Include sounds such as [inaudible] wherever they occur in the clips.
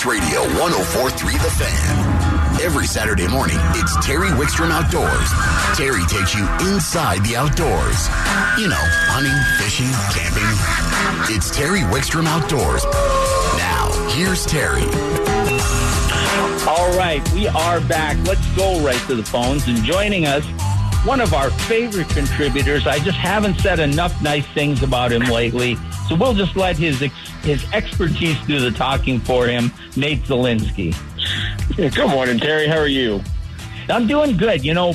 Sports Radio 1043 The Fan. Every Saturday morning, it's Terry Wickstrom Outdoors. Terry takes you inside the outdoors. You know, hunting, fishing, camping. It's Terry Wickstrom Outdoors. Now, here's Terry. All right, we are back. Let's go right to the phones. And joining us, one of our favorite contributors. I just haven't said enough nice things about him lately. So we'll just let his ex- his expertise do the talking for him. Nate Zelinsky. Good morning, Terry. How are you? I'm doing good. You know,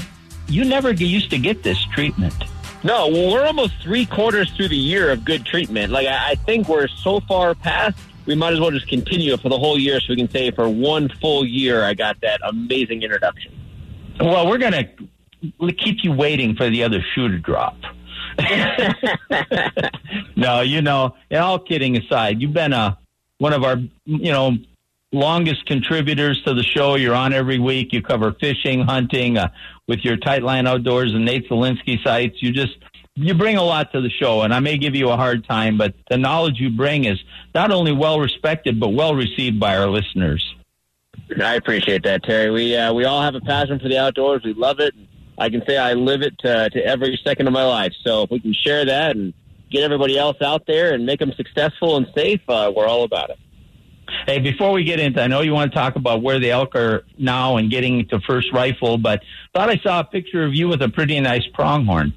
you never used to get this treatment. No, well, we're almost three quarters through the year of good treatment. Like I, I think we're so far past. We might as well just continue it for the whole year, so we can say for one full year, I got that amazing introduction. Well, we're gonna keep you waiting for the other shoe to drop. [laughs] no, you know, all kidding aside, you've been a one of our you know longest contributors to the show. You're on every week. You cover fishing, hunting uh, with your Tightline Outdoors and Nate Zelinsky sites. You just you bring a lot to the show, and I may give you a hard time, but the knowledge you bring is not only well respected but well received by our listeners. I appreciate that, Terry. We uh, we all have a passion for the outdoors. We love it. I can say I live it to, to every second of my life. So if we can share that and get everybody else out there and make them successful and safe, uh, we're all about it. Hey, before we get into, I know you want to talk about where the elk are now and getting to first rifle, but thought I saw a picture of you with a pretty nice pronghorn.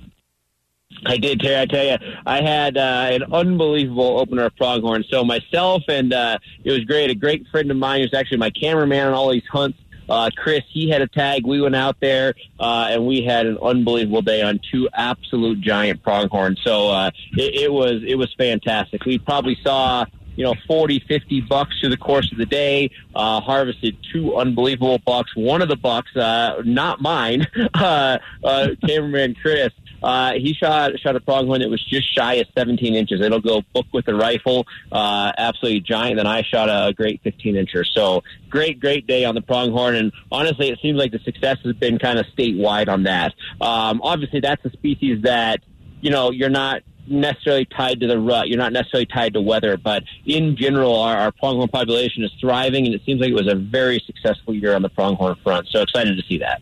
I did, Terry. I tell you, I had uh, an unbelievable opener of pronghorn. So myself and uh, it was great. A great friend of mine who's actually my cameraman on all these hunts uh, Chris, he had a tag. We went out there uh, and we had an unbelievable day on two absolute giant pronghorns. So uh, it, it was it was fantastic. We probably saw you know, 40, 50 bucks through the course of the day, uh, harvested two unbelievable bucks. One of the bucks, uh, not mine, [laughs] uh, uh, cameraman Chris, uh, he shot shot a pronghorn that was just shy of 17 inches. It'll go book with a rifle, uh, absolutely giant. Then I shot a, a great 15 incher. So great, great day on the pronghorn. And honestly, it seems like the success has been kind of statewide on that. Um, obviously, that's a species that you know you're not necessarily tied to the rut. You're not necessarily tied to weather, but in general, our, our pronghorn population is thriving, and it seems like it was a very successful year on the pronghorn front. So excited to see that.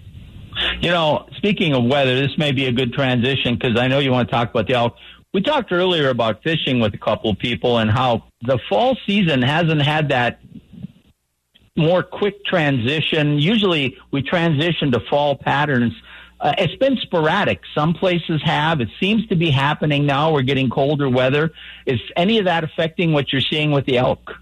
You know, speaking of weather, this may be a good transition because I know you want to talk about the elk. We talked earlier about fishing with a couple of people and how the fall season hasn't had that more quick transition. Usually we transition to fall patterns. Uh, it's been sporadic. Some places have. It seems to be happening now. We're getting colder weather. Is any of that affecting what you're seeing with the elk?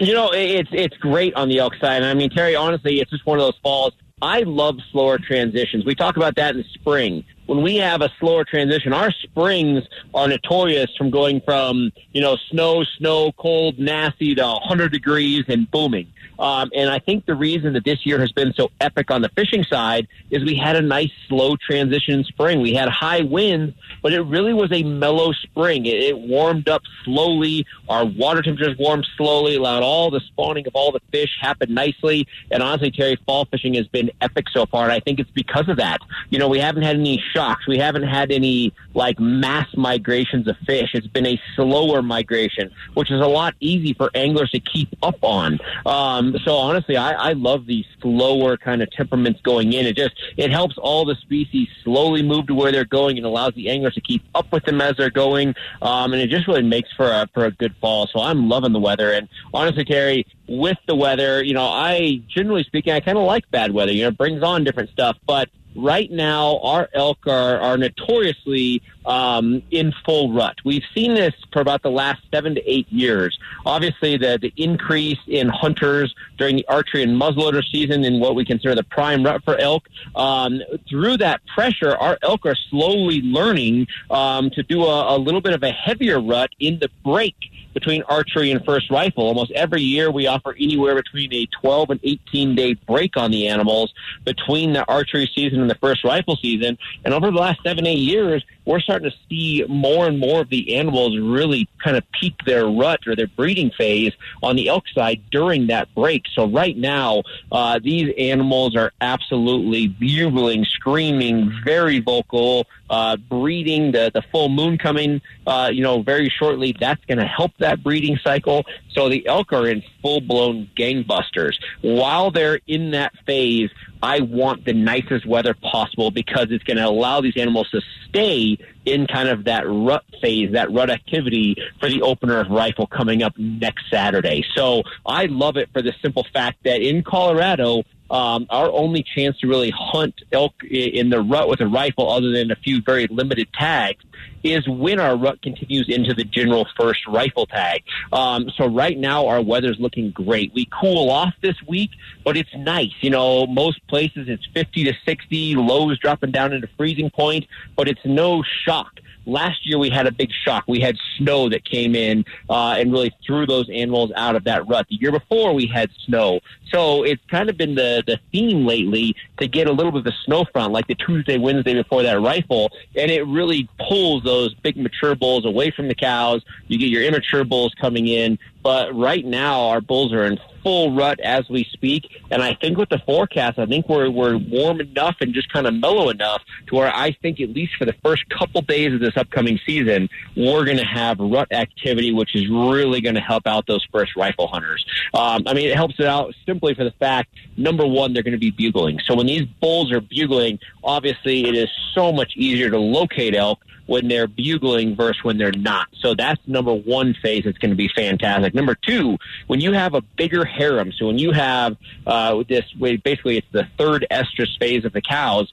You know, it's it's great on the elk side. I mean, Terry, honestly, it's just one of those falls I love slower transitions. We talk about that in spring. When we have a slower transition, our springs are notorious from going from, you know, snow, snow, cold, nasty to 100 degrees and booming. Um, and I think the reason that this year has been so epic on the fishing side is we had a nice slow transition in spring. We had high winds, but it really was a mellow spring. It, it warmed up slowly. Our water temperatures warmed slowly, allowed all the spawning of all the fish happen nicely. And honestly, Terry, fall fishing has been epic so far. And I think it's because of that. You know, we haven't had any shocks. We haven't had any like mass migrations of fish. It's been a slower migration, which is a lot easy for anglers to keep up on. Um, so honestly, I, I love these slower kind of temperaments going in. It just it helps all the species slowly move to where they're going and allows the anglers to keep up with them as they're going. Um, and it just really makes for a for a good fall. So I'm loving the weather. And honestly, Terry, with the weather, you know, I generally speaking, I kind of like bad weather. You know, it brings on different stuff, but right now our elk are, are notoriously um, in full rut. We've seen this for about the last seven to eight years. Obviously, the, the increase in hunters during the archery and muzzleloader season in what we consider the prime rut for elk. Um, through that pressure, our elk are slowly learning um, to do a, a little bit of a heavier rut in the break between archery and first rifle. Almost every year, we offer anywhere between a 12 and 18 day break on the animals between the archery season and the first rifle season. And over the last seven, eight years, we're starting to see more and more of the animals really kind of peak their rut or their breeding phase on the elk side during that break. So right now, uh, these animals are absolutely bugling, screaming, very vocal, uh, breeding. The the full moon coming, uh, you know, very shortly. That's going to help that breeding cycle. So the elk are in full blown gangbusters. While they're in that phase, I want the nicest weather possible because it's going to allow these animals to stay in kind of that rut phase, that rut activity for the opener of rifle coming up next Saturday. So I love it for the simple fact that in Colorado, um, our only chance to really hunt elk in the rut with a rifle, other than a few very limited tags, is when our rut continues into the general first rifle tag. Um, so right now our weather's looking great. We cool off this week, but it's nice. You know, most places it's 50 to 60, lows dropping down into freezing point, but it's no shock last year we had a big shock. We had snow that came in uh, and really threw those animals out of that rut. The year before we had snow. So it's kind of been the, the theme lately to get a little bit of the snow front, like the Tuesday, Wednesday before that rifle, and it really pulls those big mature bulls away from the cows. You get your immature bulls coming in, but right now our bulls are in full rut as we speak. And I think with the forecast, I think we're we're warm enough and just kind of mellow enough to where I think at least for the first couple days of this upcoming season, we're going to have rut activity, which is really going to help out those first rifle hunters. Um, I mean, it helps it out simply for the fact number one, they're going to be bugling. So when these bulls are bugling, obviously it is so much easier to locate elk when they're bugling versus when they're not. So that's number one phase that's going to be fantastic. Number two, when you have a bigger harem, so when you have uh, this, basically it's the third estrus phase of the cows,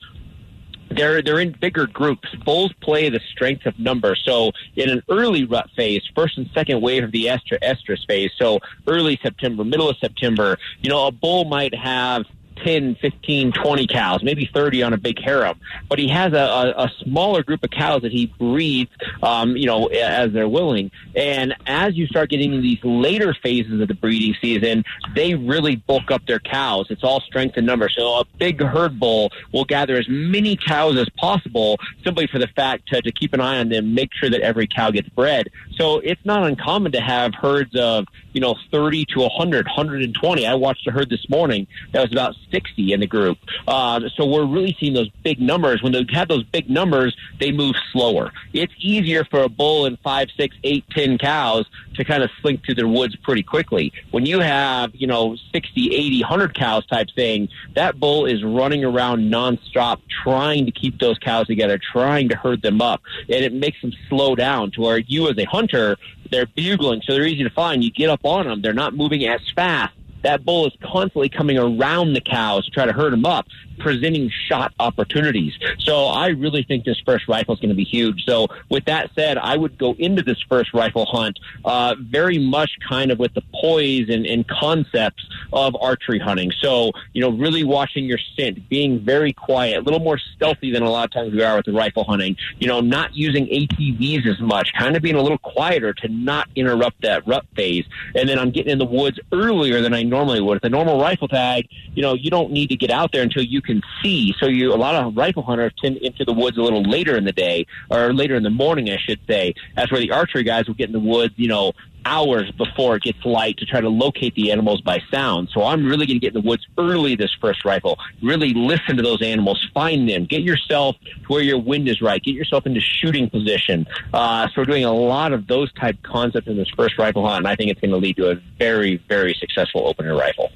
they're they're in bigger groups. Bulls play the strength of numbers. So in an early rut phase, first and second wave of the estrus phase, so early September, middle of September, you know, a bull might have 10, 15, 20 cows, maybe 30 on a big harem. But he has a, a, a smaller group of cows that he breeds, um, you know, as they're willing. And as you start getting into these later phases of the breeding season, they really bulk up their cows. It's all strength and numbers. So a big herd bull will gather as many cows as possible simply for the fact to, to keep an eye on them, make sure that every cow gets bred. So it's not uncommon to have herds of, you know, 30 to 100, 120. I watched a herd this morning that was about 60 in the group. Uh, so we're really seeing those big numbers. When they have those big numbers, they move slower. It's easier for a bull and five, six, eight, ten cows to kind of slink through the woods pretty quickly. When you have, you know, 60, 80, 100 cows type thing, that bull is running around nonstop trying to keep those cows together, trying to herd them up. And it makes them slow down to where you as a hunter, they're bugling, so they're easy to find. You get up on them, they're not moving as fast that bull is constantly coming around the cows to try to herd them up presenting shot opportunities. So I really think this first rifle is going to be huge. So with that said, I would go into this first rifle hunt uh, very much kind of with the poise and, and concepts of archery hunting. So, you know, really watching your scent, being very quiet, a little more stealthy than a lot of times we are with the rifle hunting, you know, not using ATVs as much, kind of being a little quieter to not interrupt that rut phase. And then I'm getting in the woods earlier than I normally would. With a normal rifle tag, you know, you don't need to get out there until you can see. So you, a lot of rifle hunters tend into the woods a little later in the day or later in the morning, I should say. That's where the archery guys will get in the woods, you know, hours before it gets light to try to locate the animals by sound. So I'm really going to get in the woods early this first rifle. Really listen to those animals, find them, get yourself to where your wind is right, get yourself into shooting position. Uh, so we're doing a lot of those type concepts in this first rifle hunt, and I think it's going to lead to a very, very successful opener rifle.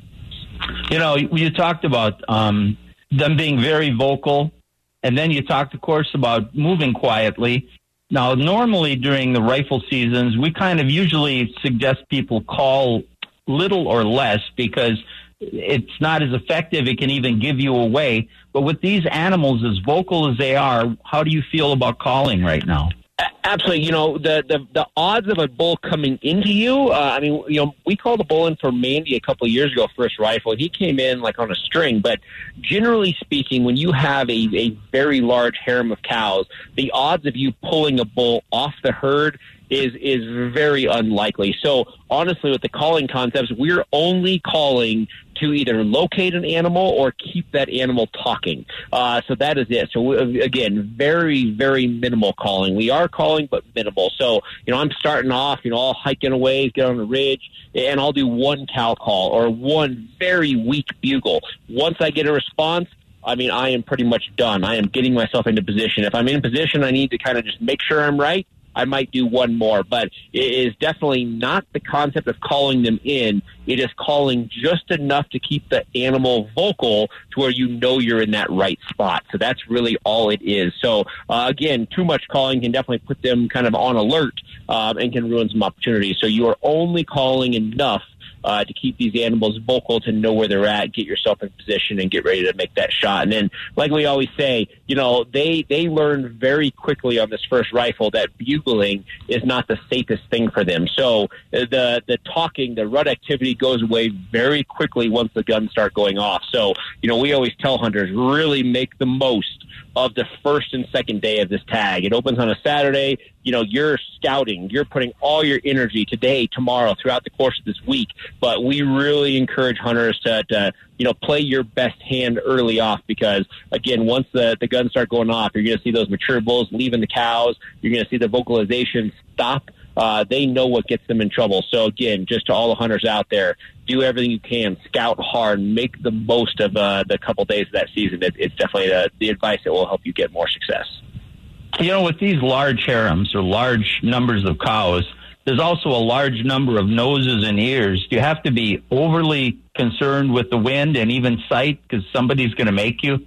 You know, you talked about um, them being very vocal. And then you talked, of course, about moving quietly. Now, normally during the rifle seasons, we kind of usually suggest people call little or less because it's not as effective. It can even give you away. But with these animals, as vocal as they are, how do you feel about calling right now? Absolutely. You know, the, the, the odds of a bull coming into you, uh, I mean, you know, we called a bull in for Mandy a couple of years ago first rifle. He came in like on a string, but generally speaking, when you have a, a very large harem of cows, the odds of you pulling a bull off the herd is is very unlikely. So honestly, with the calling concepts, we're only calling to either locate an animal or keep that animal talking. Uh, so that is it. So again, very very minimal calling. We are calling, but minimal. So you know, I'm starting off. You know, I'll hike in a ways, get on the ridge, and I'll do one cow call or one very weak bugle. Once I get a response. I mean, I am pretty much done. I am getting myself into position. If I'm in position, I need to kind of just make sure I'm right I might do one more, but it is definitely not the concept of calling them in. It is calling just enough to keep the animal vocal to where you know you're in that right spot. So that's really all it is. So uh, again, too much calling can definitely put them kind of on alert um, and can ruin some opportunities. So you are only calling enough uh, to keep these animals vocal, to know where they're at, get yourself in position, and get ready to make that shot. And then, like we always say, you know, they they learn very quickly on this first rifle that bugling is not the safest thing for them. So uh, the the talking, the rut activity goes away very quickly once the guns start going off. So you know, we always tell hunters really make the most of the first and second day of this tag. It opens on a Saturday. You know, you're scouting, you're putting all your energy today, tomorrow, throughout the course of this week. But we really encourage hunters to, to you know, play your best hand early off because, again, once the, the guns start going off, you're going to see those mature bulls leaving the cows. You're going to see the vocalization stop uh, they know what gets them in trouble. So again, just to all the hunters out there, do everything you can, scout hard, make the most of uh, the couple days of that season. It, it's definitely the, the advice that will help you get more success. You know, with these large harems or large numbers of cows, there's also a large number of noses and ears. You have to be overly concerned with the wind and even sight because somebody's going to make you?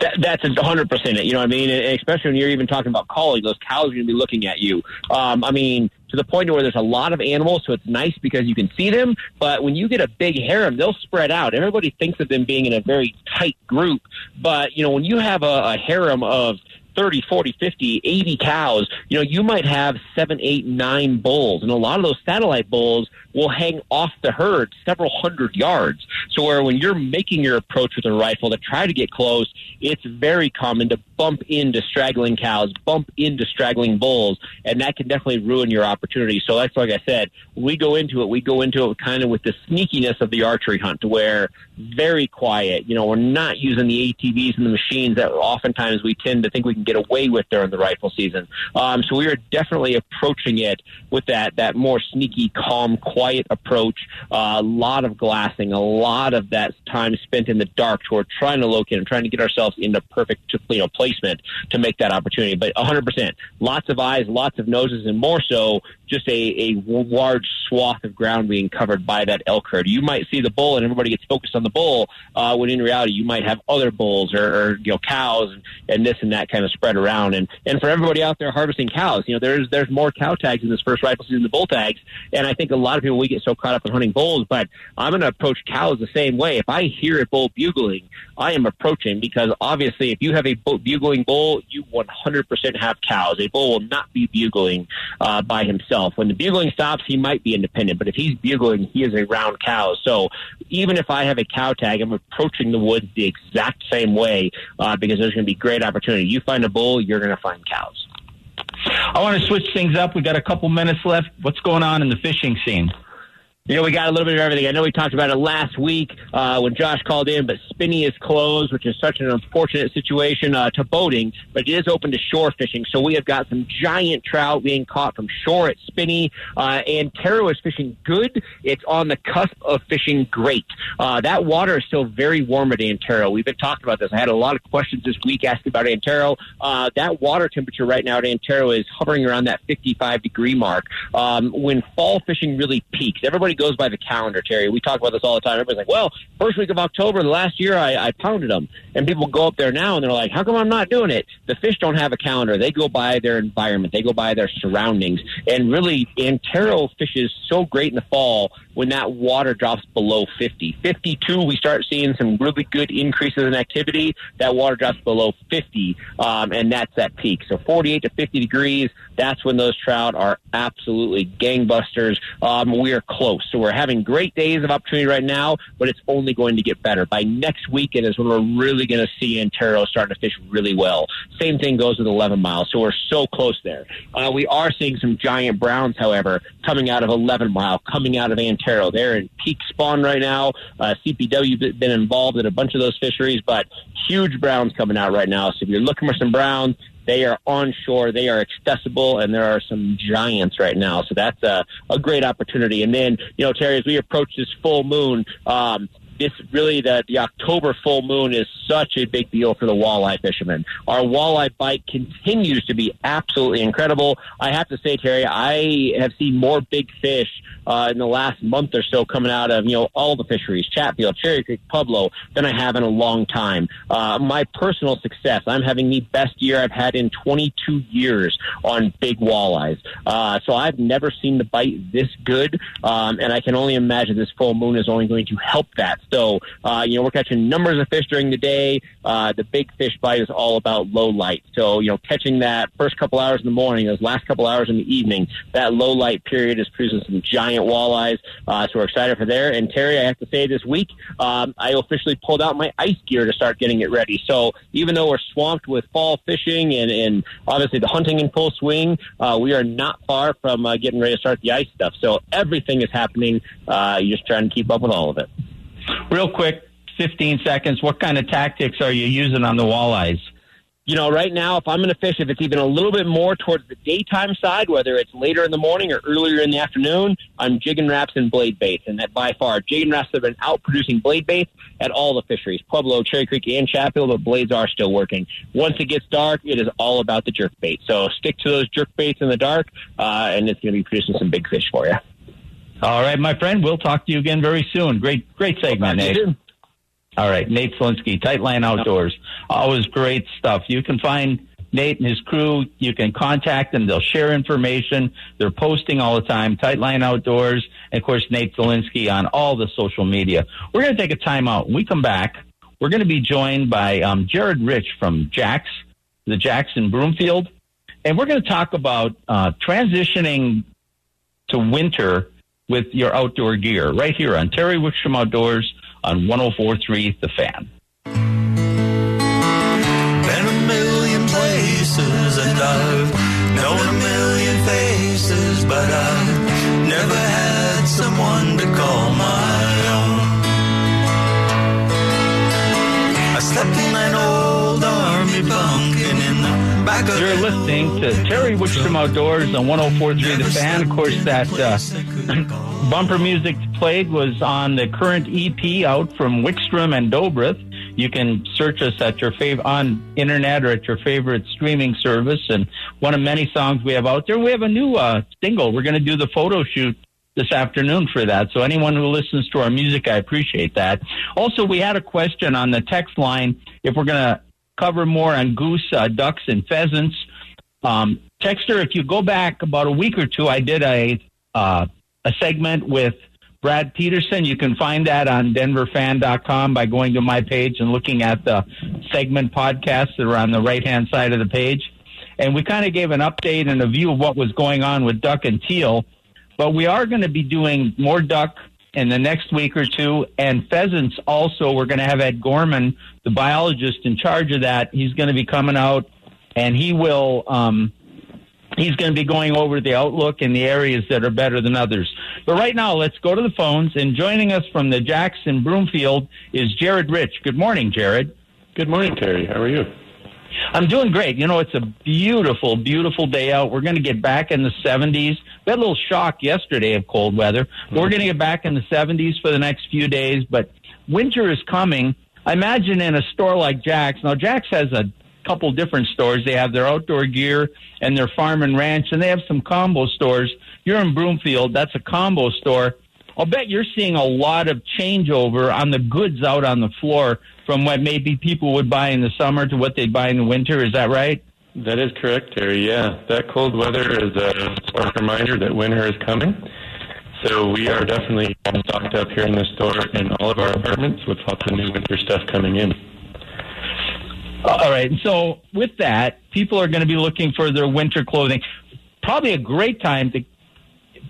That, that's a hundred percent it. You know what I mean? And especially when you're even talking about calling, those cows are going to be looking at you. Um, I mean, to the point where there's a lot of animals, so it's nice because you can see them. But when you get a big harem, they'll spread out. Everybody thinks of them being in a very tight group, but you know when you have a, a harem of 30, 40, 50, 80 cows, you know, you might have seven, eight, nine bulls. And a lot of those satellite bulls will hang off the herd several hundred yards. So where when you're making your approach with a rifle to try to get close, it's very common to bump into straggling cows, bump into straggling bulls, and that can definitely ruin your opportunity. So that's like I said, we go into it, we go into it kind of with the sneakiness of the archery hunt where very quiet. You know, we're not using the ATVs and the machines that oftentimes we tend to think we can get away with during the rifle season. Um, so we are definitely approaching it with that that more sneaky, calm, quiet approach. Uh, a lot of glassing, a lot of that time spent in the dark toward trying to locate and trying to get ourselves into perfect you know placement to make that opportunity. But 100%, lots of eyes, lots of noses, and more so just a, a large swath of ground being covered by that elk herd. You might see the bull and everybody gets focused on the bull, uh, when in reality you might have other bulls or, or you know cows and, and this and that kind of spread around. And and for everybody out there harvesting cows, you know there's there's more cow tags in this first rifle season than bull tags. And I think a lot of people we get so caught up in hunting bulls, but I'm going to approach cows the same way. If I hear a bull bugling, I am approaching because obviously if you have a bull bugling bull, you 100% have cows. A bull will not be bugling uh, by himself. When the bugling stops, he might be independent, but if he's bugling, he is around cows. So even if I have a cow tag, I'm approaching the woods the exact same way uh, because there's going to be great opportunity. You find a bull, you're going to find cows. I want to switch things up. We got a couple minutes left. What's going on in the fishing scene? You know, we got a little bit of everything. I know we talked about it last week uh, when Josh called in, but Spinney is closed, which is such an unfortunate situation uh, to boating, but it is open to shore fishing. So we have got some giant trout being caught from shore at Spinney, uh, and Antero is fishing good. It's on the cusp of fishing great. Uh, that water is still very warm at Antero. We've been talking about this. I had a lot of questions this week asking about Antero. Uh, that water temperature right now at Antero is hovering around that 55 degree mark. Um, when fall fishing really peaks, everybody goes by the calendar, Terry. We talk about this all the time. Everybody's like, well, first week of October, the last year, I, I pounded them. And people go up there now and they're like, how come I'm not doing it? The fish don't have a calendar. They go by their environment. They go by their surroundings. And really, Antero fishes so great in the fall when that water drops below 50. 52, we start seeing some really good increases in activity. That water drops below 50, um, and that's at peak. So 48 to 50 degrees, that's when those trout are absolutely gangbusters. Um, we are close. So we're having great days of opportunity right now, but it's only going to get better. By next weekend is when we're really going to see Antero starting to fish really well. Same thing goes with 11 miles. So we're so close there. Uh, we are seeing some giant browns, however, coming out of 11 mile, coming out of Antero. They're in peak spawn right now. Uh, CPW been involved in a bunch of those fisheries, but huge browns coming out right now. So if you're looking for some browns, they are on shore, they are accessible, and there are some giants right now. So that's a, a great opportunity. And then, you know, Terry, as we approach this full moon, um, this really the, October full moon is such a big deal for the walleye fishermen. Our walleye bite continues to be absolutely incredible. I have to say, Terry, I have seen more big fish uh, in the last month or so coming out of you know all the fisheries, Chatfield, Cherry Creek, Pueblo, than I have in a long time. Uh, my personal success, I'm having the best year I've had in 22 years on big walleyes. Uh, so I've never seen the bite this good, um, and I can only imagine this full moon is only going to help that. So, uh, you know, we're catching numbers of fish during the day. Uh, the big fish bite is all about low light. So, you know, catching that first couple hours in the morning, those last couple hours in the evening, that low light period is producing some giant walleyes. Uh, so we're excited for there. And Terry, I have to say this week, um, I officially pulled out my ice gear to start getting it ready. So even though we're swamped with fall fishing and, and obviously the hunting in full swing, uh, we are not far from uh, getting ready to start the ice stuff. So everything is happening. Uh, you're just trying to keep up with all of it. Real quick, 15 seconds. What kind of tactics are you using on the walleyes? you know, right now, if I'm going to fish, if it's even a little bit more towards the daytime side, whether it's later in the morning or earlier in the afternoon, I'm Jigging Raps and blade baits. And that by far, Jigging Raps have been out producing blade baits at all the fisheries, Pueblo, Cherry Creek, and Chatfield, but blades are still working. Once it gets dark, it is all about the jerk bait. So stick to those jerk baits in the dark, uh, and it's going to be producing some big fish for you. All right, my friend. We'll talk to you again very soon. Great, great segment, Nate. All right, Nate Zelinsky, Tightline Outdoors. Always great stuff. You can find Nate and his crew. You can contact them. They'll share information. They're posting all the time. Tightline Outdoors, and of course Nate Zelinsky on all the social media. We're going to take a timeout. When we come back, we're going to be joined by um, Jared Rich from Jax, the Jax in Broomfield, and we're going to talk about uh, transitioning to winter with your outdoor gear right here on Terry Wickstrom Outdoors on 1043 The Fan. Back You're listening to Terry Wickstrom Outdoors on 1043 The Fan. Of course, that uh, [clears throat] bumper music played was on the current EP out from Wickstrom and Dobrith. You can search us at your fav- on internet or at your favorite streaming service. And one of many songs we have out there. We have a new uh, single. We're going to do the photo shoot this afternoon for that. So anyone who listens to our music, I appreciate that. Also, we had a question on the text line if we're going to cover more on goose, uh, ducks, and pheasants. Um, Texter, if you go back about a week or two, I did a uh, a segment with Brad Peterson. You can find that on denverfan.com by going to my page and looking at the segment podcasts that are on the right hand side of the page. And we kind of gave an update and a view of what was going on with duck and teal. But we are going to be doing more duck in the next week or two, and pheasants also. We're going to have Ed Gorman, the biologist in charge of that. He's going to be coming out, and he will. Um, he's going to be going over the outlook in the areas that are better than others. But right now, let's go to the phones. And joining us from the Jax in Broomfield is Jared Rich. Good morning, Jared. Good morning, Terry. How are you? I'm doing great. You know, it's a beautiful, beautiful day out. We're going to get back in the 70s. We had a little shock yesterday of cold weather. But we're mm-hmm. going to get back in the 70s for the next few days. But winter is coming. I imagine in a store like Jax. Now, Jax has a couple different stores. They have their outdoor gear and their farm and ranch, and they have some combo stores. You're in Broomfield. That's a combo store. I'll bet you're seeing a lot of changeover on the goods out on the floor from what maybe people would buy in the summer to what they'd buy in the winter. Is that right? That is correct, Terry. Yeah, that cold weather is a stark reminder that winter is coming. So we are definitely stocked up here in the store in all of our apartments with lots of new winter stuff coming in. All right. So with that, people are going to be looking for their winter clothing. Probably a great time to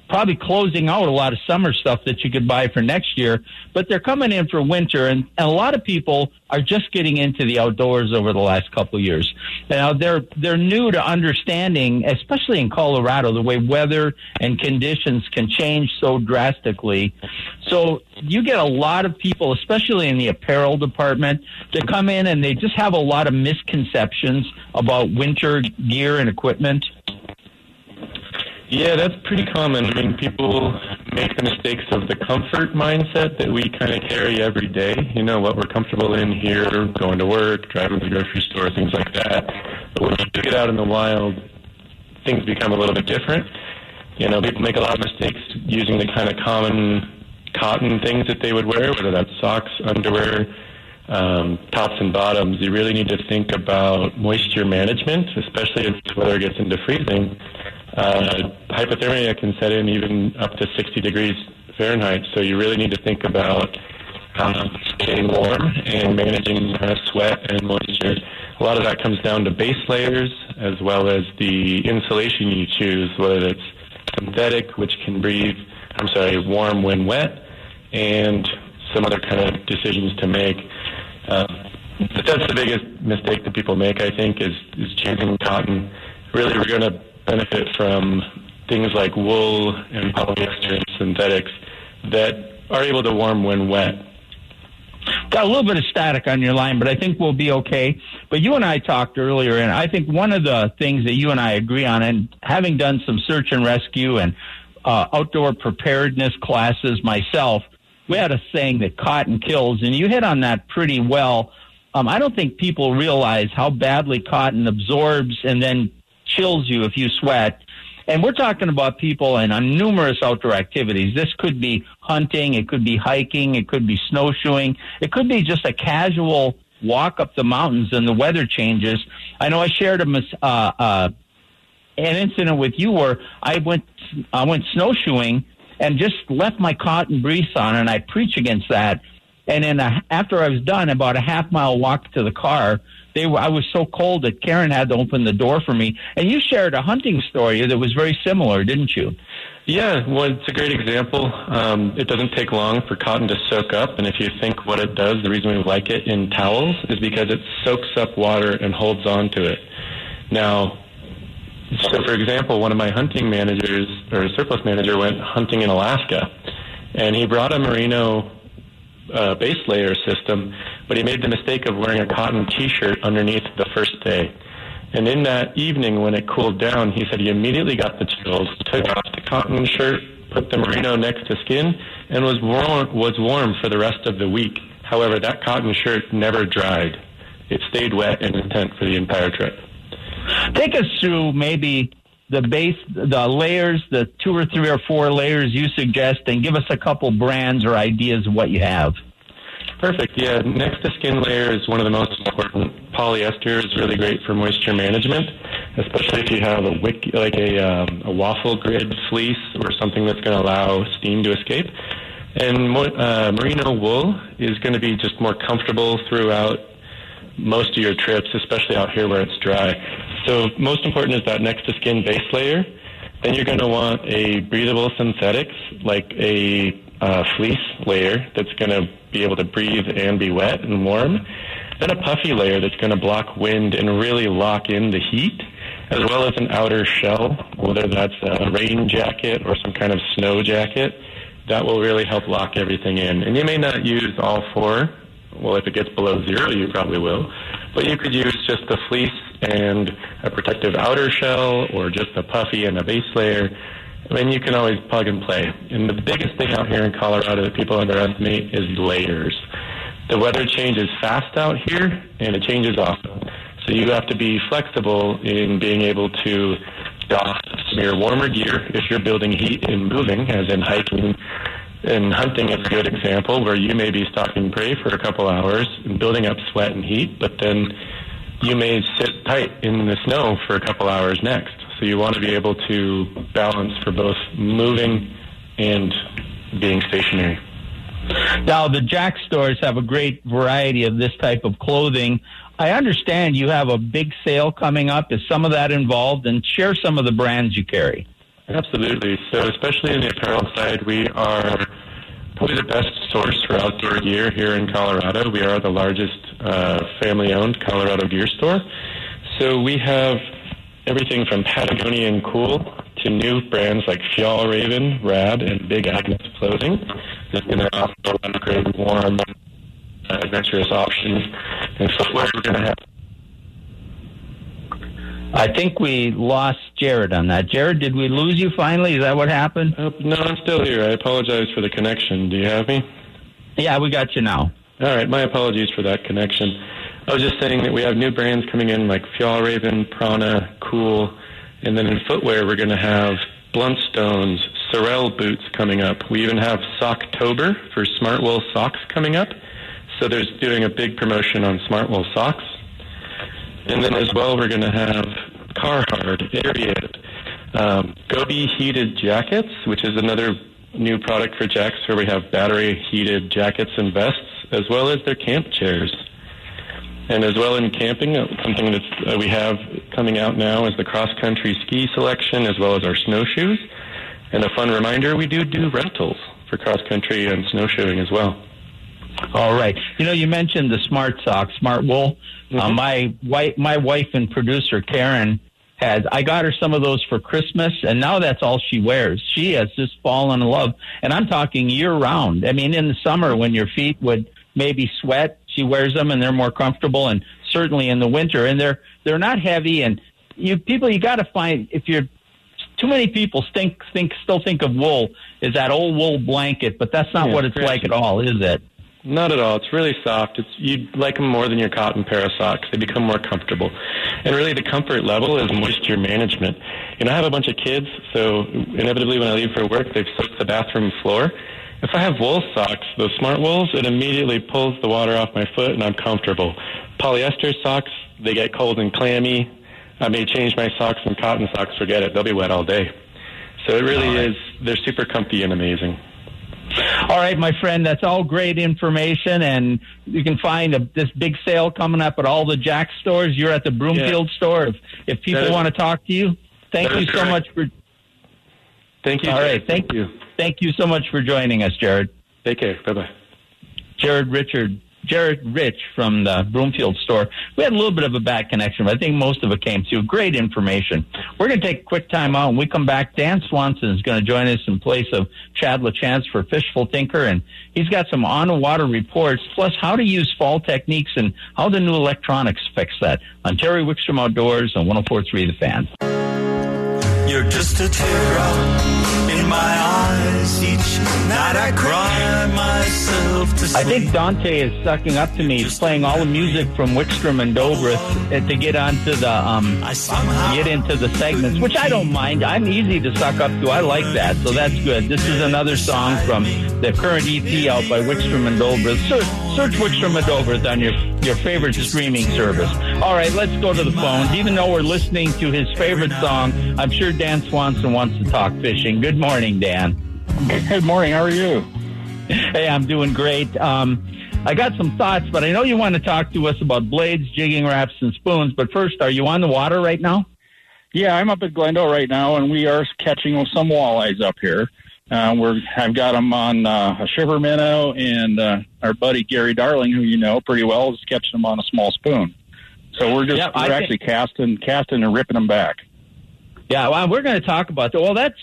probably closing out a lot of summer stuff that you could buy for next year, but they're coming in for winter and, and a lot of people are just getting into the outdoors over the last couple years. Now they're they're new to understanding, especially in Colorado, the way weather and conditions can change so drastically. So you get a lot of people, especially in the apparel department, to come in and they just have a lot of misconceptions about winter gear and equipment. Yeah, that's pretty common. I mean, people make the mistakes of the comfort mindset that we kind of carry every day. You know, what we're comfortable in here, going to work, driving to the grocery store, things like that. But when you get out in the wild, things become a little bit different. You know, people make a lot of mistakes using the kind of common cotton things that they would wear, whether that's socks, underwear, um, tops and bottoms. You really need to think about moisture management, especially the weather gets into freezing uh, hypothermia can set in even up to 60 degrees Fahrenheit. So you really need to think about um, staying warm and managing uh, sweat and moisture. A lot of that comes down to base layers as well as the insulation you choose, whether it's synthetic, which can breathe, I'm sorry, warm when wet, and some other kind of decisions to make. Uh, but that's the biggest mistake that people make, I think, is, is choosing cotton. Really, we're going to benefit from things like wool and polyester and synthetics that are able to warm when wet. Got a little bit of static on your line, but I think we'll be okay. But you and I talked earlier, and I think one of the things that you and I agree on, and having done some search and rescue and uh, outdoor preparedness classes myself, we had a saying that cotton kills, and you hit on that pretty well. Um, I don't think people realize how badly cotton absorbs and then chills you if you sweat. And we're talking about people and on numerous outdoor activities. This could be hunting, it could be hiking, it could be snowshoeing, it could be just a casual walk up the mountains and the weather changes. I know I shared a uh, uh, an incident with you where I went I went snowshoeing and just left my cotton briefs on, and I preach against that. And then after I was done, about a half mile walk to the car, they were, I was so cold that Karen had to open the door for me. And you shared a hunting story that was very similar, didn't you? Yeah, well, it's a great example. Um, it doesn't take long for cotton to soak up, and if you think what it does, the reason we like it in towels is because it soaks up water and holds on to it. Now, so for example, one of my hunting managers or surplus manager went hunting in Alaska, and he brought a merino uh, base layer system, but he made the mistake of wearing a cotton T-shirt underneath the first day. And in that evening, when it cooled down, he said he immediately got the chills, took off the cotton shirt, put the merino next to skin, and was warm, was warm for the rest of the week. However, that cotton shirt never dried. It stayed wet and intent for the entire trip. Take us through maybe the base, the layers, the two or three or four layers you suggest, and give us a couple brands or ideas of what you have. Perfect. Yeah, next to skin layer is one of the most important. Polyester is really great for moisture management, especially if you have a wick, like a, um, a waffle grid fleece or something that's going to allow steam to escape. And uh, merino wool is going to be just more comfortable throughout most of your trips, especially out here where it's dry. So most important is that next to skin base layer. Then you're going to want a breathable synthetics like a uh, fleece layer that's going to be able to breathe and be wet and warm. Then a puffy layer that's going to block wind and really lock in the heat, as well as an outer shell, whether that's a rain jacket or some kind of snow jacket. That will really help lock everything in. And you may not use all four. Well, if it gets below zero, you probably will. But you could use just the fleece and a protective outer shell or just a puffy and a base layer I mean, you can always plug and play. And the biggest thing out here in Colorado that people underestimate is layers. The weather changes fast out here, and it changes often. So you have to be flexible in being able to doff some of warmer gear if you're building heat and moving, as in hiking and hunting is a good example, where you may be stalking prey for a couple hours and building up sweat and heat, but then you may sit tight in the snow for a couple hours next. So you want to be able to balance for both moving and being stationary. Now, the Jack stores have a great variety of this type of clothing. I understand you have a big sale coming up. Is some of that involved? And share some of the brands you carry. Absolutely. So, especially in the apparel side, we are probably the best source for outdoor gear here in Colorado. We are the largest uh, family owned Colorado gear store. So, we have everything from Patagonian Kuhl to new brands like Fjällräven, Rad, and Big Agnes Clothing. It's going to offer a great, warm, uh, adventurous options. And so, what we're going to have I think we lost Jared on that. Jared, did we lose you finally? Is that what happened? Uh, no, I'm still here. I apologize for the connection. Do you have me? Yeah, we got you now. All right, my apologies for that connection. I was just saying that we have new brands coming in like Fjällräven, Prana, Kuhl, and then in footwear we're going to have Blundstones, Sorel boots coming up. We even have Socktober for Smartwool socks coming up. So there's doing a big promotion on Smartwool socks. And then as well, we're going to have Carhartt, Ariat, um, Gobi heated jackets, which is another new product for Jax where we have battery heated jackets and vests, as well as their camp chairs. And as well in camping, uh, something that uh, we have coming out now is the cross country ski selection, as well as our snowshoes. And a fun reminder, we do do rentals for cross country and snowshoeing as well. All right. You know, you mentioned the smart socks, Smartwool. Mm-hmm. Uh, my wife, my wife and producer Karen has. I got her some of those for Christmas, and now that's all she wears. She has just fallen in love, and I'm talking year round. I mean, in the summer when your feet would maybe sweat, she wears them, and they're more comfortable. And certainly in the winter, and they're they're not heavy. And you people, you got to find if you're too many people think think still think of wool as that old wool blanket, but that's not Yeah, what it's like at all, is it? Not at all. It's really soft. It's you like them more than your cotton pair of socks. They become more comfortable, and really the comfort level is moisture management. You know, I have a bunch of kids, so inevitably when I leave for work, they've soaked the bathroom floor. If I have wool socks, the smart wools, it immediately pulls the water off my foot, and I'm comfortable. Polyester socks, they get cold and clammy. I may change my socks and cotton socks. Forget it; they'll be wet all day. So it really All right. is. They're super comfy and amazing. All right, my friend, that's all great information, and you can find a, this big sale coming up at all the Jack stores. You're at the Broomfield store. If, if people is- want to talk to you, thank you so correct. much for Thank you. all right. Thank you. Thank you so much for joining us, Jared. Take care. Bye bye. Jared Richard, Jared Rich from the Broomfield store. We had a little bit of a bad connection, but I think most of it came through. Great information. We're going to take a quick time out. When we come back, Dan Swanson is going to join us in place of Chad LaChance for Fishful Thinker, and he's got some on-water reports, plus how to use fall techniques and how the new electronics fix that. On Terry Wickstrom Outdoors on 104.3 The Fan. You're just a teardrop in my eyes. Each night I cry myself to sleep. I think Dante is sucking up to me. He's playing all the music from Wickstrom and Dobrith uh, to get onto the um, get into the segments, which I don't mind. I'm easy to suck up to. I like that, so that's good. This is another song from the current EP out by Wickstrom and Dobrith. Search, search Wickstrom and Dobrith on your your favorite streaming service. All right, let's go to the phones. Even though we're listening to his favorite song, I'm sure Dan Swanson wants to talk fishing. Good morning, Dan. Good morning. How are you? Hey, I'm doing great. Um, I got some thoughts, but I know you want to talk to us about blades, jigging Raps, and spoons. But first, are you on the water right now? Yeah, I'm up at Glendo right now, and we are catching some walleyes up here. Uh, we're I've got them on uh, a shiver minnow, and uh, our buddy Gary Darling, who you know pretty well, is catching them on a small spoon. So we're just Yep, I we're think- actually casting, casting, and ripping them back. Yeah, well, we're going to talk about that. Well, that's,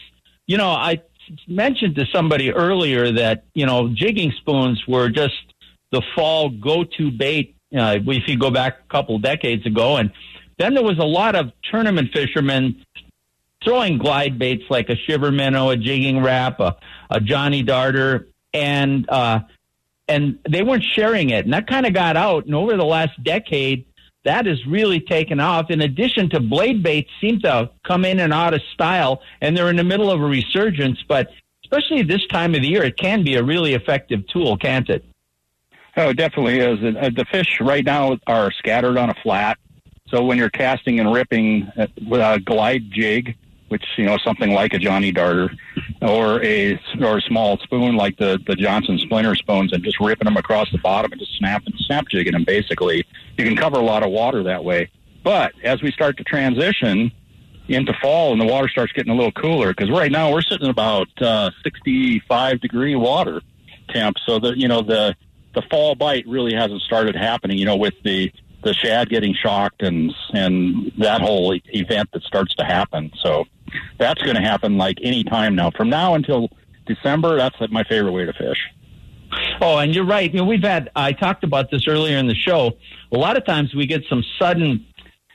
you know, I mentioned to somebody earlier that, you know, jigging spoons were just the fall go to bait uh, if you go back a couple decades ago. And then there was a lot of tournament fishermen throwing glide baits like a shiver minnow, a jigging Rap, a, a Johnny Darter, and, uh, and they weren't sharing it. And that kind of got out. And over the last decade, that has really taken off. In addition to blade baits seem to come in and out of style, and they're in the middle of a resurgence. But especially this time of the year, it can be a really effective tool, can't it? Oh, it definitely is. Uh, the fish right now are scattered on a flat. So when you're casting and ripping uh, with a glide jig, which you know something like a Johnny Darter, or a or a small spoon like the the Johnson Splinter spoons, and just ripping them across the bottom and just snapping snap jigging them. Basically, you can cover a lot of water that way. But as we start to transition into fall and the water starts getting a little cooler, because right now we're sitting about uh, 65 degree water temp, so that you know the the fall bite really hasn't started happening. You know, with the the shad getting shocked and and that whole event that starts to happen. So that's going to happen like any time now. From now until December, that's my favorite way to fish. Oh, and you're right. You know, we've had I talked about this earlier in the show. A lot of times we get some sudden,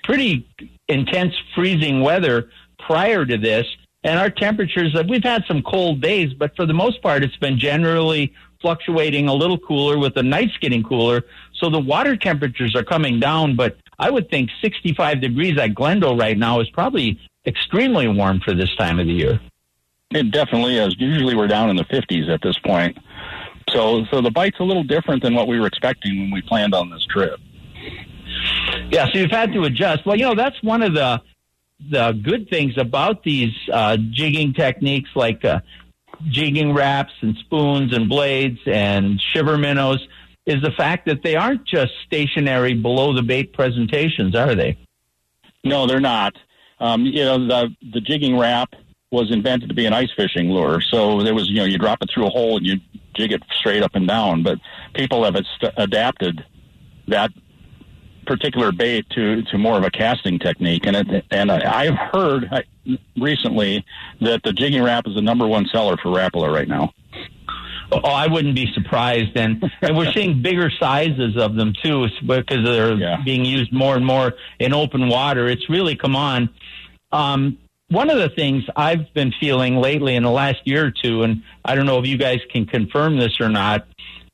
pretty intense freezing weather prior to this, and our temperatures. Uh, we've had some cold days, but for the most part, it's been generally fluctuating a little cooler with the nights getting cooler. So the water temperatures are coming down, but I would think 65 degrees at Glendo right now is probably extremely warm for this time of the year. It definitely is. Usually we're down in the 50s at this point. So, so the bite's a little different than what we were expecting when we planned on this trip. Yeah, so you've had to adjust. Well, you know, that's one of the the good things about these uh, jigging techniques like uh, jigging Raps and spoons and blades and shiver minnows is the fact that they aren't just stationary below the bait presentations, are they? No, they're not. Um, you know, the the jigging Rap was invented to be an ice fishing lure. So there was, you know, you drop it through a hole and you jig it straight up and down. But people have adapted that particular bait to to more of a casting technique. And it, and I've heard recently that the jigging Rap is the number one seller for Rapala right now. Oh, I wouldn't be surprised, and and we're seeing bigger sizes of them too, because they're yeah. being used more and more in open water. It's really come on. Um, one of the things I've been feeling lately in the last year or two, and I don't know if you guys can confirm this or not,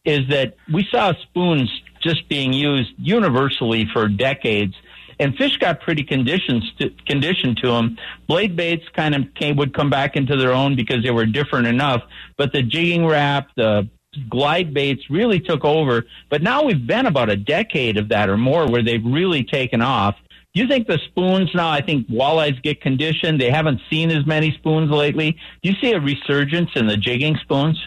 is that we saw spoons just being used universally for decades. And fish got pretty conditioned to, conditioned to them. Blade baits kind of came, would come back into their own because they were different enough. But the jigging Rap, the glide baits really took over. But now we've been about a decade of that or more where they've really taken off. Do you think the spoons now? I think walleyes get conditioned. They haven't seen as many spoons lately. Do you see a resurgence in the jigging spoons?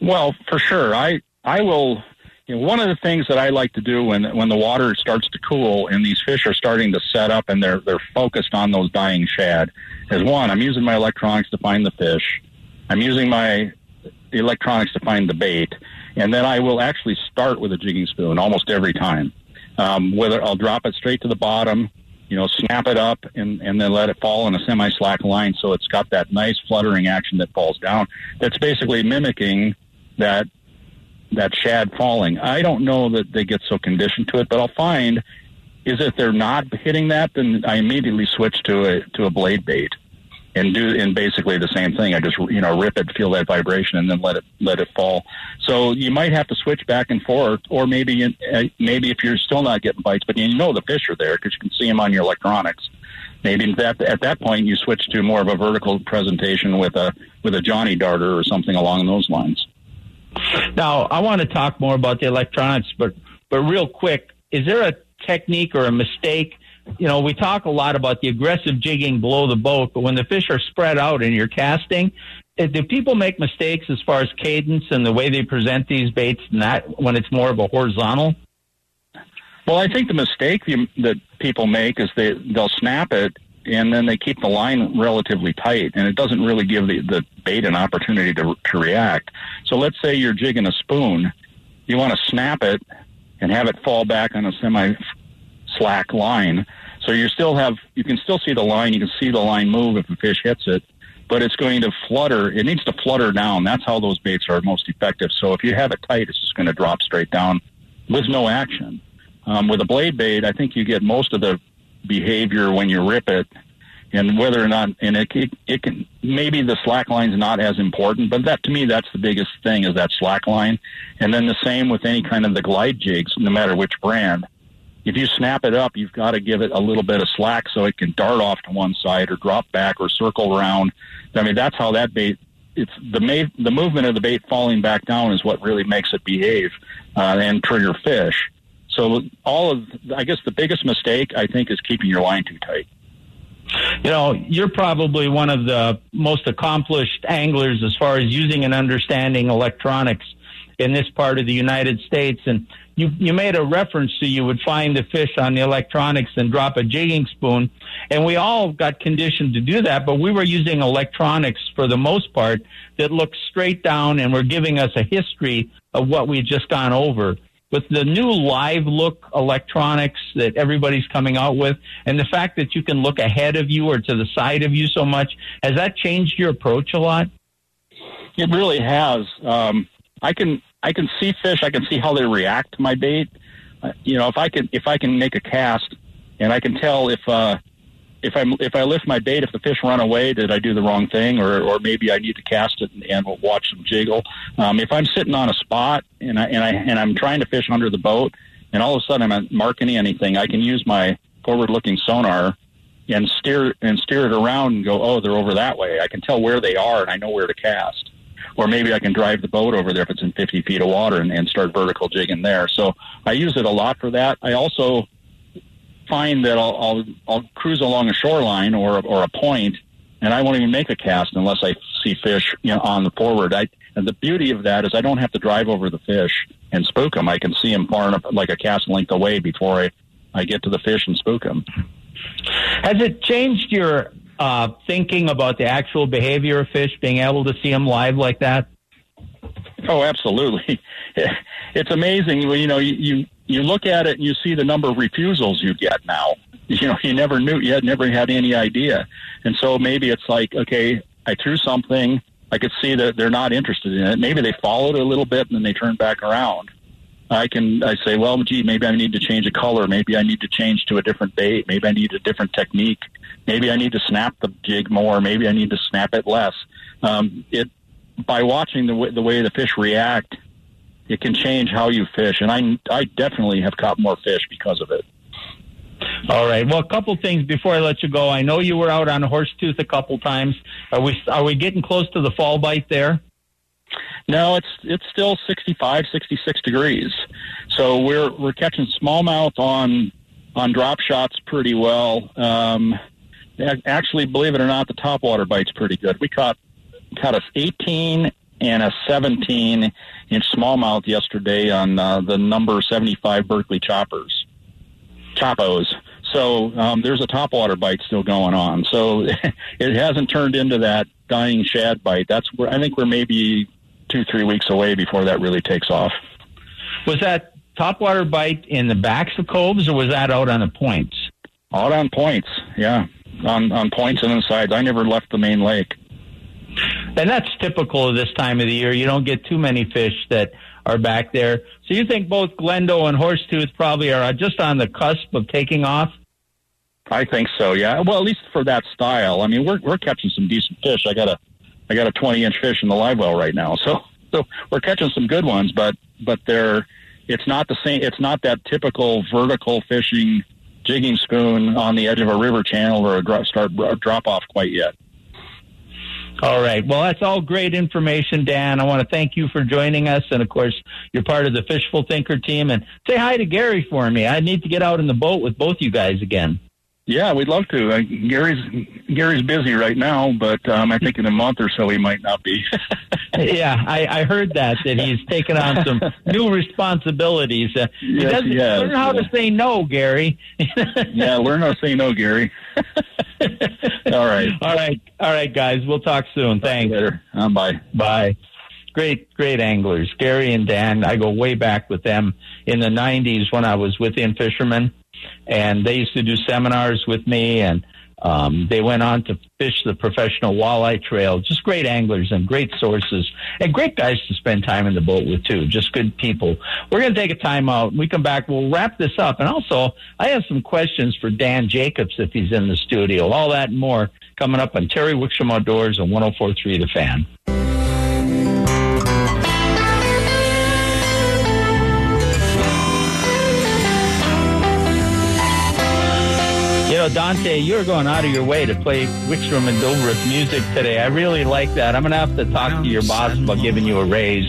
Well, for sure. I I will you know, one of the things that I like to do when when the water starts to cool and these fish are starting to set up and they're they're focused on those dying shad is one, I'm using my electronics to find the fish. I'm using my electronics to find the bait, and then I will actually start with a jigging spoon almost every time. Um, whether I'll drop it straight to the bottom, you know, snap it up and, and then let it fall in a semi slack line so it's got that nice fluttering action that falls down. That's basically mimicking that that shad falling. I don't know that they get so conditioned to it, but I'll find is if they're not hitting that, then I immediately switch to a to a blade bait and do and basically the same thing. I just you know rip it, feel that vibration, and then let it let it fall. So you might have to switch back and forth, or maybe uh, maybe if you're still not getting bites, but you know the fish are there because you can see them on your electronics. Maybe that at that point you switch to more of a vertical presentation with a with a Johnny Darter or something along those lines. Now, I want to talk more about the electronics, but but real quick, is there a technique or a mistake? You know, we talk a lot about the aggressive jigging below the boat, but when the fish are spread out and you're casting, eh, do people make mistakes as far as cadence and the way they present these baits, not when it's more of a horizontal? Well, I think the mistake that people make is they they'll snap it and then they keep the line relatively tight, and it doesn't really give the, the bait an opportunity to, to react. So let's say you're jigging a spoon, you want to snap it and have it fall back on a semi slack line. So you still have you can still see the line, you can see the line move if a fish hits it, but it's going to flutter. It needs to flutter down. That's how those baits are most effective. So if you have it tight, it's just going to drop straight down with no action. Um, with a blade bait, I think you get most of the behavior when you rip it and whether or not and it, it, it can maybe the slack line's not as important but that to me that's the biggest thing is that slack line. And then the same with any kind of the glide jigs no matter which brand. If you snap it up you've got to give it a little bit of slack so it can dart off to one side or drop back or circle around. I mean that's how that bait it's the ma- the movement of the bait falling back down is what really makes it behave uh, and trigger fish so all of, I guess the biggest mistake I think is keeping your line too tight. You know, you're probably one of the most accomplished anglers as far as using and understanding electronics in this part of the United States. And you, you made a reference to you would find the fish on the electronics and drop a jigging spoon. And we all got conditioned to do that, but we were using electronics for the most part that looked straight down and were giving us a history of what we had just gone over with the new live look electronics that everybody's coming out with and the fact that you can look ahead of you or to the side of you so much, has that changed your approach a lot? It really has. Um, I can I can see fish. I can see how they react to my bait. Uh, you know, if I can if I can make a cast and I can tell if uh, if I if I lift my bait, if the fish run away, did I do the wrong thing, or or maybe I need to cast it and, and watch them jiggle. Um, if I'm sitting on a spot and I and I and I'm trying to fish under the boat, and all of a sudden I'm not marking anything, I can use my forward-looking sonar and steer and steer it around and go, oh, they're over that way. I can tell where they are and I know where to cast. Or maybe I can drive the boat over there if it's in 50 feet of water and, and start vertical jigging there. So I use it a lot for that. I also find that I'll, I'll, I'll cruise along a shoreline or, or a point, and I won't even make a cast unless I see fish you know, on the forward. I, and the beauty of that is I don't have to drive over the fish and spook them. I can see them far enough, like a cast length away, before I, I get to the fish and spook them. Has it changed your uh, thinking about the actual behavior of fish, being able to see them live like that? Oh, absolutely. [laughs] It's amazing. You know, you, you you look at it and you see the number of refusals you get now. [laughs] You know, you never knew, you had never had any idea. And so maybe it's like, okay, I threw something. I could see that they're not interested in it. Maybe they followed a little bit and then they turn back around. I can I say, well, gee, maybe I need to change a color. Maybe I need to change to a different bait. Maybe I need a different technique. Maybe I need to snap the jig more. Maybe I need to snap it less. Um, it by watching the way, the way the fish react it can change how you fish. And I, I definitely have caught more fish because of it. All right. Well, a couple things before I let you go. I know you were out on Horsetooth a couple times. Are we are we getting close to the fall bite there? No, it's it's still 65, 66 degrees. So we're we're catching smallmouth on on drop shots pretty well. Um, actually, believe it or not, the topwater bite's pretty good. We caught caught us 18 and a 17 inch smallmouth yesterday on uh, the number 75 Berkley choppers, choppos. So um, there's a topwater bite still going on. So [laughs] it hasn't turned into that dying shad bite. That's where I think we're maybe two, three weeks away before that really takes off. Was that topwater bite in the backs of coves, or was that out on the points? Out on points, yeah, on on points and the sides. I never left the main lake. And that's typical of this time of the year. You don't get too many fish that are back there. So you think both Glendo and Horsetooth probably are just on the cusp of taking off? I think so. Yeah. Well, at least for that style. I mean, we're we're catching some decent fish. I got a I got a 20 inch fish in the live well right now. [laughs] So so we're catching some good ones, but but they're it's not the same. It's not that typical vertical fishing jigging spoon on the edge of a river channel or a drop, start drop off quite yet. All right. Well, that's all great information, Dan. I want to thank you for joining us. And of course, you're part of the Fishful Thinker team. And say hi to Gary for me. I need to get out in the boat with both you guys again. Yeah, we'd love to. Uh, Gary's Gary's busy right now, but um, I think in a month or so he might not be. [laughs] [laughs] yeah, I, I heard that that he's taken on some new responsibilities. Uh, he yes, doesn't he has, learn how yeah. to say no, Gary. [laughs] yeah, learn how to say no, Gary. all right, all right, all right, guys. We'll talk soon. Thanks. later. Um, bye. Bye. Great, great anglers, Gary and Dan. I go way back with them in the '90s when I was with In-Fisherman and they used to do seminars with me and um, they went on to fish the professional walleye trail. Just great anglers and great sources and great guys to spend time in the boat with too. Just good people. We're going to take a time out. When we come back. We'll wrap this up. And also, I have some questions for Dan Jacobs if he's in the studio. All that and more coming up on Terry Wickstrom Outdoors on 1043 The Fan. Know, Dante, you're going out of your way to play Wickstrom and Dilworth music today. I really like that. I'm going to have to talk to your boss about giving you a raise.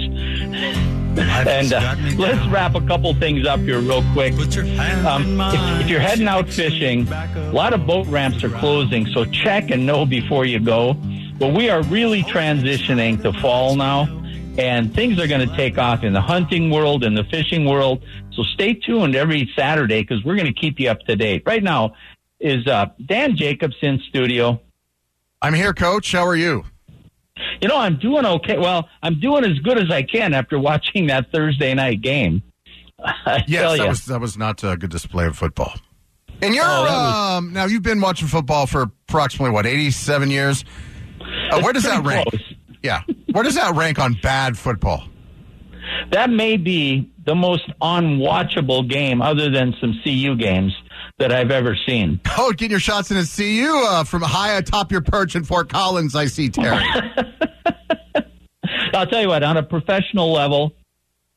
And uh, let's wrap a couple things up here real quick. Um, if, if you're heading out fishing, a lot of boat ramps are closing, so check and know before you go. But we are really transitioning to fall now, and things are going to take off in the hunting world and the fishing world. So stay tuned every Saturday because we're going to keep you up to date. Right now is uh, Dan Jacobs in studio. I'm here, Coach. How are you? You know, I'm doing okay. Well, I'm doing as good as I can after watching that Thursday night game. [laughs] I Yes, that was that was not a good display of football. And you're Oh, was- um, now you've been watching football for approximately what 87 years. Uh, where does that rank? close. Yeah, where does that rank on bad football? that may be the most unwatchable game, other than some CU games that I've ever seen. Oh, getting your shots in at CU uh, from high atop your perch in Fort Collins. I see Terry. [laughs] I'll tell you what, on a professional level,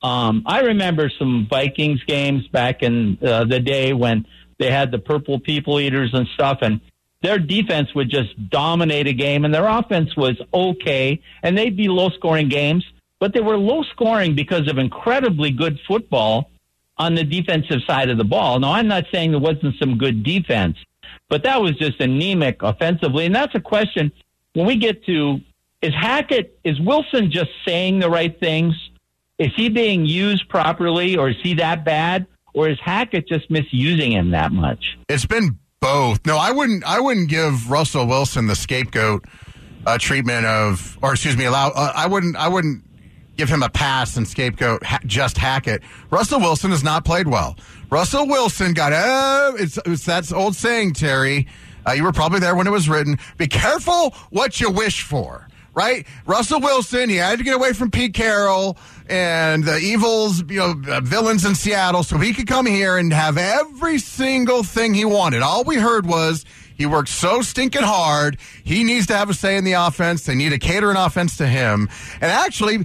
um, I remember some Vikings games back in uh, the day when they had the purple people eaters and stuff, and their defense would just dominate a game, and their offense was okay, and they'd be low scoring games, but they were low scoring because of incredibly good football on the defensive side of the ball. Now, I'm not saying there wasn't some good defense, but that was just anemic offensively, and that's a question when we get to is Hackett is Wilson just saying the right things? Is he being used properly, or is he that bad, or is Hackett just misusing him that much? It's been both. No, I wouldn't. I wouldn't give Russell Wilson the scapegoat uh, treatment of, or excuse me, allow. Uh, I wouldn't. I wouldn't give him a pass and scapegoat ha- just Hackett. Russell Wilson has not played well. Russell Wilson got. Uh, it's, it's that old saying, Terry. Uh, you were probably there when it was written. Be careful what you wish for. Right, Russell Wilson. He had to get away from Pete Carroll and the evils, you know, uh, villains in Seattle, so he could come here and have every single thing he wanted. All we heard was he worked so stinking hard. He needs to have a say in the offense. They need to cater an offense to him. And actually,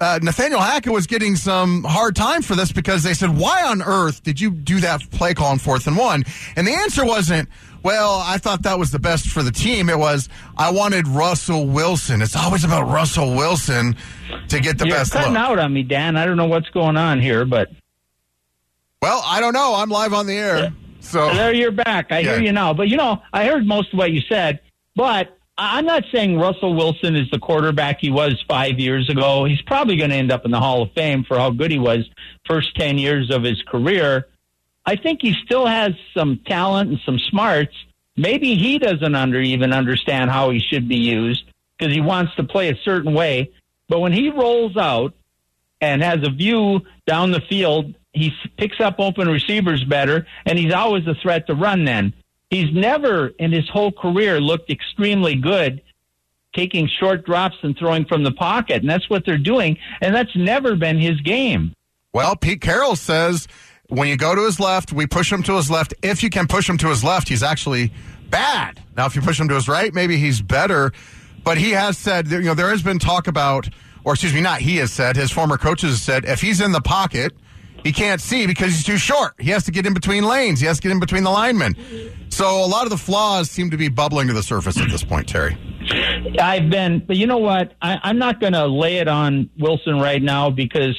uh, Nathaniel Hackett was getting some hard time for this because they said, "Why on earth did you do that play call on fourth and one?" And the answer wasn't, "Well, I thought that was the best for the team." It was, "I wanted Russell Wilson." It's always about Russell Wilson to get the You're best cutting look. out on me, Dan. I don't know what's going on here, but Well, I don't know. I'm live on the air, so there you're back. I Yeah. hear you now. But you know, I heard most of what you said. But I'm not saying Russell Wilson is the quarterback he was five years ago. He's probably going to end up in the Hall of Fame for how good he was first ten years of his career. I think he still has some talent and some smarts. Maybe he doesn't under even understand how he should be used because he wants to play a certain way. But when he rolls out and has a view down the field, he picks up open receivers better, and he's always a threat to run. Then he's never in his whole career looked extremely good taking short drops and throwing from the pocket, and that's what they're doing, and that's never been his game. Well, Pete Carroll says when you go to his left, we push him to his left. If you can push him to his left, he's actually bad. Now, if you push him to his right, maybe he's better. But he has said, you know, there has been talk about, or excuse me, not he has said, his former coaches have said, if he's in the pocket, he can't see because he's too short. He has to get in between lanes. He has to get in between the linemen. So a lot of the flaws seem to be bubbling to the surface at this point, Terry. I've been, but you know what? I, I'm not going to lay it on Wilson right now because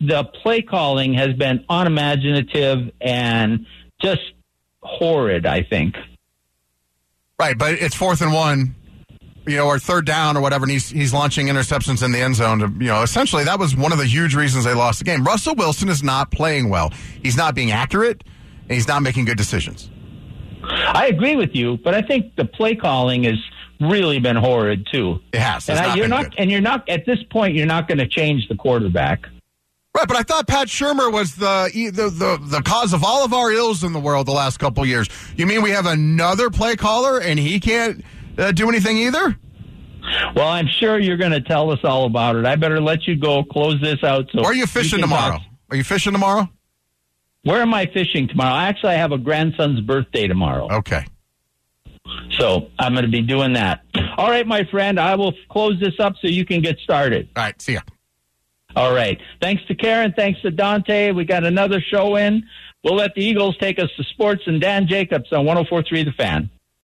the play calling has been unimaginative and just horrid. I think. Right, but it's fourth and one, you know, or third down or whatever, and he's he's launching interceptions in the end zone. To, you know, essentially that was one of the huge reasons they lost the game. Russell Wilson is not playing well. He's not being accurate, and he's not making good decisions. I agree with you, but I think the play calling has really been horrid too. It has. And not you're not, good. and you're not at this point. You're not going to change the quarterback. Right, but I thought Pat Shurmur was the, the the the cause of all of our ills in the world the last couple years. You mean we have another play caller and he can't uh, do anything either? Well, I'm sure you're going to tell us all about it. I better let you go. Close this out. So are you fishing tomorrow? talk. Are you fishing tomorrow? Where am I fishing tomorrow? Actually, I have a grandson's birthday tomorrow. Okay. So I'm going to be doing that. All right, my friend, I will close this up so you can get started. All right. See ya. All right. Thanks to Karen. Thanks to Dante. We got another show in. We'll let the Eagles take us to sports and Dan Jacobs on 1043 The Fan.